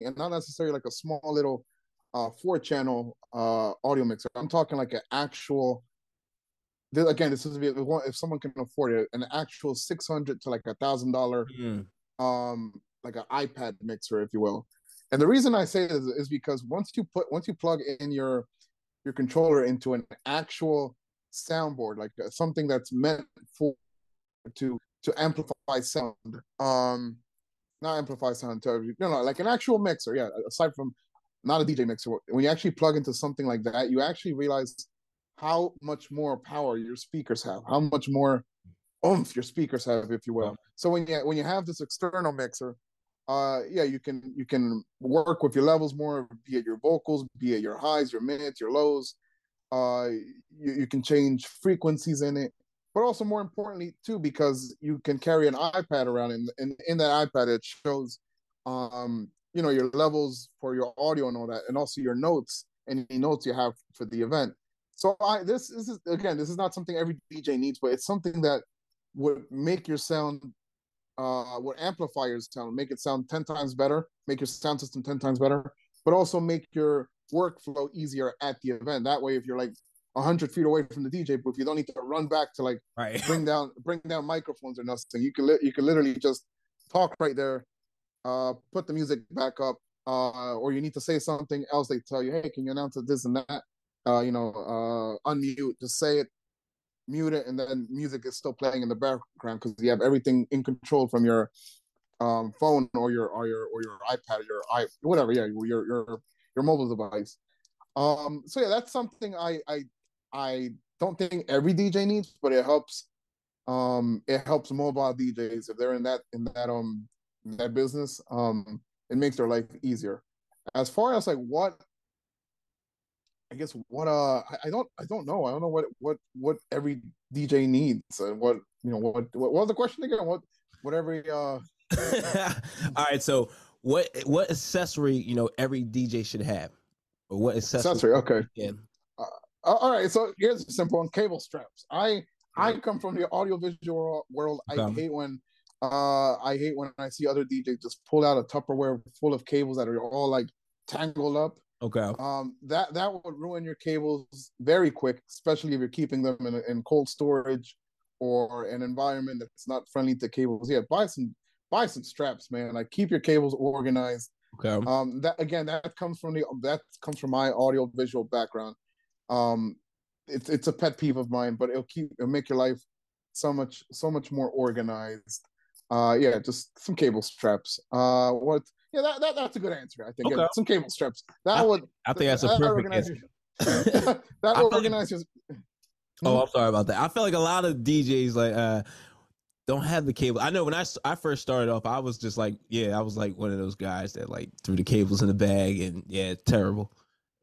And not necessarily like a small little uh four channel uh audio mixer. I'm talking like an actual again, this is if someone can afford it, an actual six hundred to like a thousand dollar Mm. um like an iPad mixer, if you will. And the reason I say this is because once you put once you plug in your your controller into an actual soundboard, like uh, something that's meant for to to amplify sound, um, not amplify sound, to, no, no, like an actual mixer. Yeah, aside from not a DJ mixer, when you actually plug into something like that, you actually realize how much more power your speakers have, how much more oomph your speakers have, if you will. So when you when you have this external mixer, uh, yeah, you can you can work with your levels more, be it your vocals, be it your highs, your mids, your lows. Uh, you, you can change frequencies in it, but also more importantly too, because you can carry an iPad around, and in, that iPad it shows, um, you know, your levels for your audio and all that, and also your notes, any notes you have for the event. So I this, this is again, this is not something every DJ needs, but it's something that would make your sound uh would amplify your sound, make it sound 10 times better, make your sound system 10 times better, but also make your workflow easier at the event. That way, if you're like 100 feet away from the DJ booth, you don't need to run back to like Right. bring down bring down microphones or nothing. You can li- you can literally just talk right there, uh, put the music back up, uh, or you need to say something else. They tell you, hey, can you announce this and that? Uh, you know, uh, unmute, just say it, mute it, and then music is still playing in the background because you have everything in control from your um phone or your or your or your iPad, your i whatever, yeah, your your your mobile device. Um, so yeah, that's something I I I don't think every DJ needs, but it helps. Um, it helps mobile DJs if they're in that in that um in that business. Um, it makes their life easier. As far as like what, I guess what uh I, don't I don't know I don't know what what what every DJ needs and what you know what what, what was the question again? What what every uh All right. So what what accessory you know every DJ should have, or what accessory? accessory? Okay. Yeah. Uh, all right, so here's a simple one: cable straps. I I come from the audiovisual world. I Okay. hate when uh I hate when I see other DJs just pull out a Tupperware full of cables that are all like tangled up. Okay. Um, that that would ruin your cables very quick, especially if you're keeping them in, in cold storage or an environment that's not friendly to cables. Yeah, buy some buy some straps, man. Like keep your cables organized. Okay. Um, that again, that comes from the that comes from my audio visual background. Um, it's it's a pet peeve of mine, but it'll keep it'll make your life so much so much more organized. Uh, yeah, just some cable straps. Uh, what? Yeah, that, that that's a good answer. I think yeah, some cable straps. That I would I think that's a that perfect organize answer. that will organize your Oh, I'm sorry about that. I feel like a lot of DJs like uh don't have the cable. I know when I, I first started off, I was just like, yeah, I was like one of those guys that like threw the cables in the bag and yeah, terrible.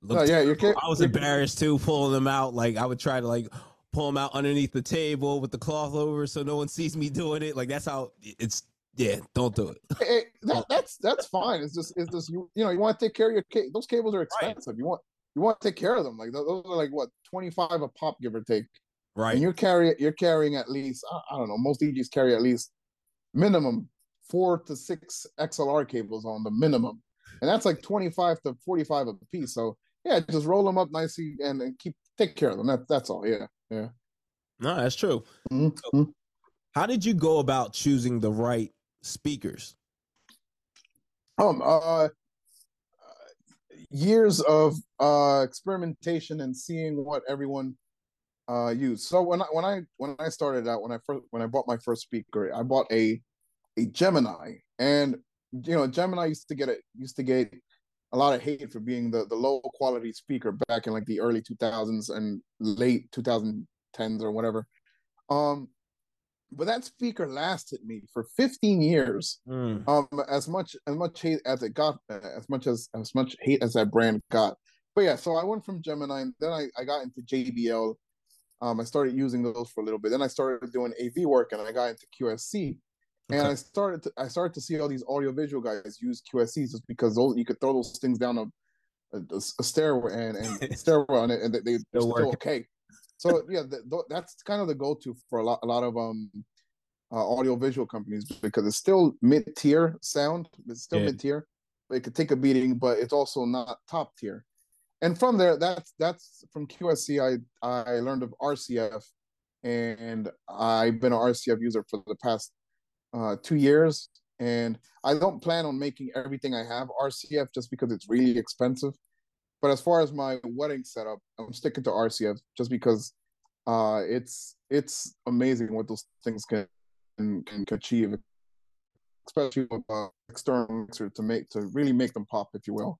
No, yeah, your ca- I was embarrassed too, pulling them out. Like I would try to like pull them out underneath the table with the cloth over, so no one sees me doing it. Like that's how it's. Yeah, don't do it. Hey, that, that's that's fine. It's just it's just you you know you want to take care of your ca- those cables are expensive. You want you want to take care of them. Like those are like what twenty five a pop, give or take. Right. And you're carrying you're carrying at least I, I don't know most DJs carry at least minimum four to six XLR cables on the minimum, and that's like twenty five to forty five a piece. So yeah, just roll them up nicely and, and keep take care of them. That, that's all. Yeah, yeah. no, that's true. Mhm. How did you go about choosing the right speakers? Um, uh, years of uh experimentation and seeing what everyone uh used. So when I when I when I started out, when I first when I bought my first speaker, I bought a a Gemini, and you know Gemini used to get it used to get a lot of hate for being the the low quality speaker back in like the early 2000s and late 2010s or whatever. Um, but that speaker lasted me for 15 years. Mm. Um, as much as much hate as it got, as much as as much hate as that brand got. But yeah, so I went from Gemini, and then I, I got into JBL. Um, I started using those for a little bit. Then I started doing AV work, and I got into QSC. Okay. And I started to I started to see all these audiovisual guys use QSCs just because those you could throw those things down a a, a stairway and, and stairwell on it, and they, they still, still okay so yeah, the, that's kind of the go-to for a lot, a lot of um, uh, audio-visual companies because it's still mid-tier sound. It's still yeah. mid-tier. It could take a beating, but it's also not top tier. And from there, that's that's from QSC. I I learned of RCF, and I've been an RCF user for the past uh, two years. And I don't plan on making everything I have RCF just because it's really expensive. But as far as my wedding setup, I'm sticking to RCF just because uh, it's it's amazing what those things can can, can achieve, especially with uh, external mixer to make to really make them pop, if you will.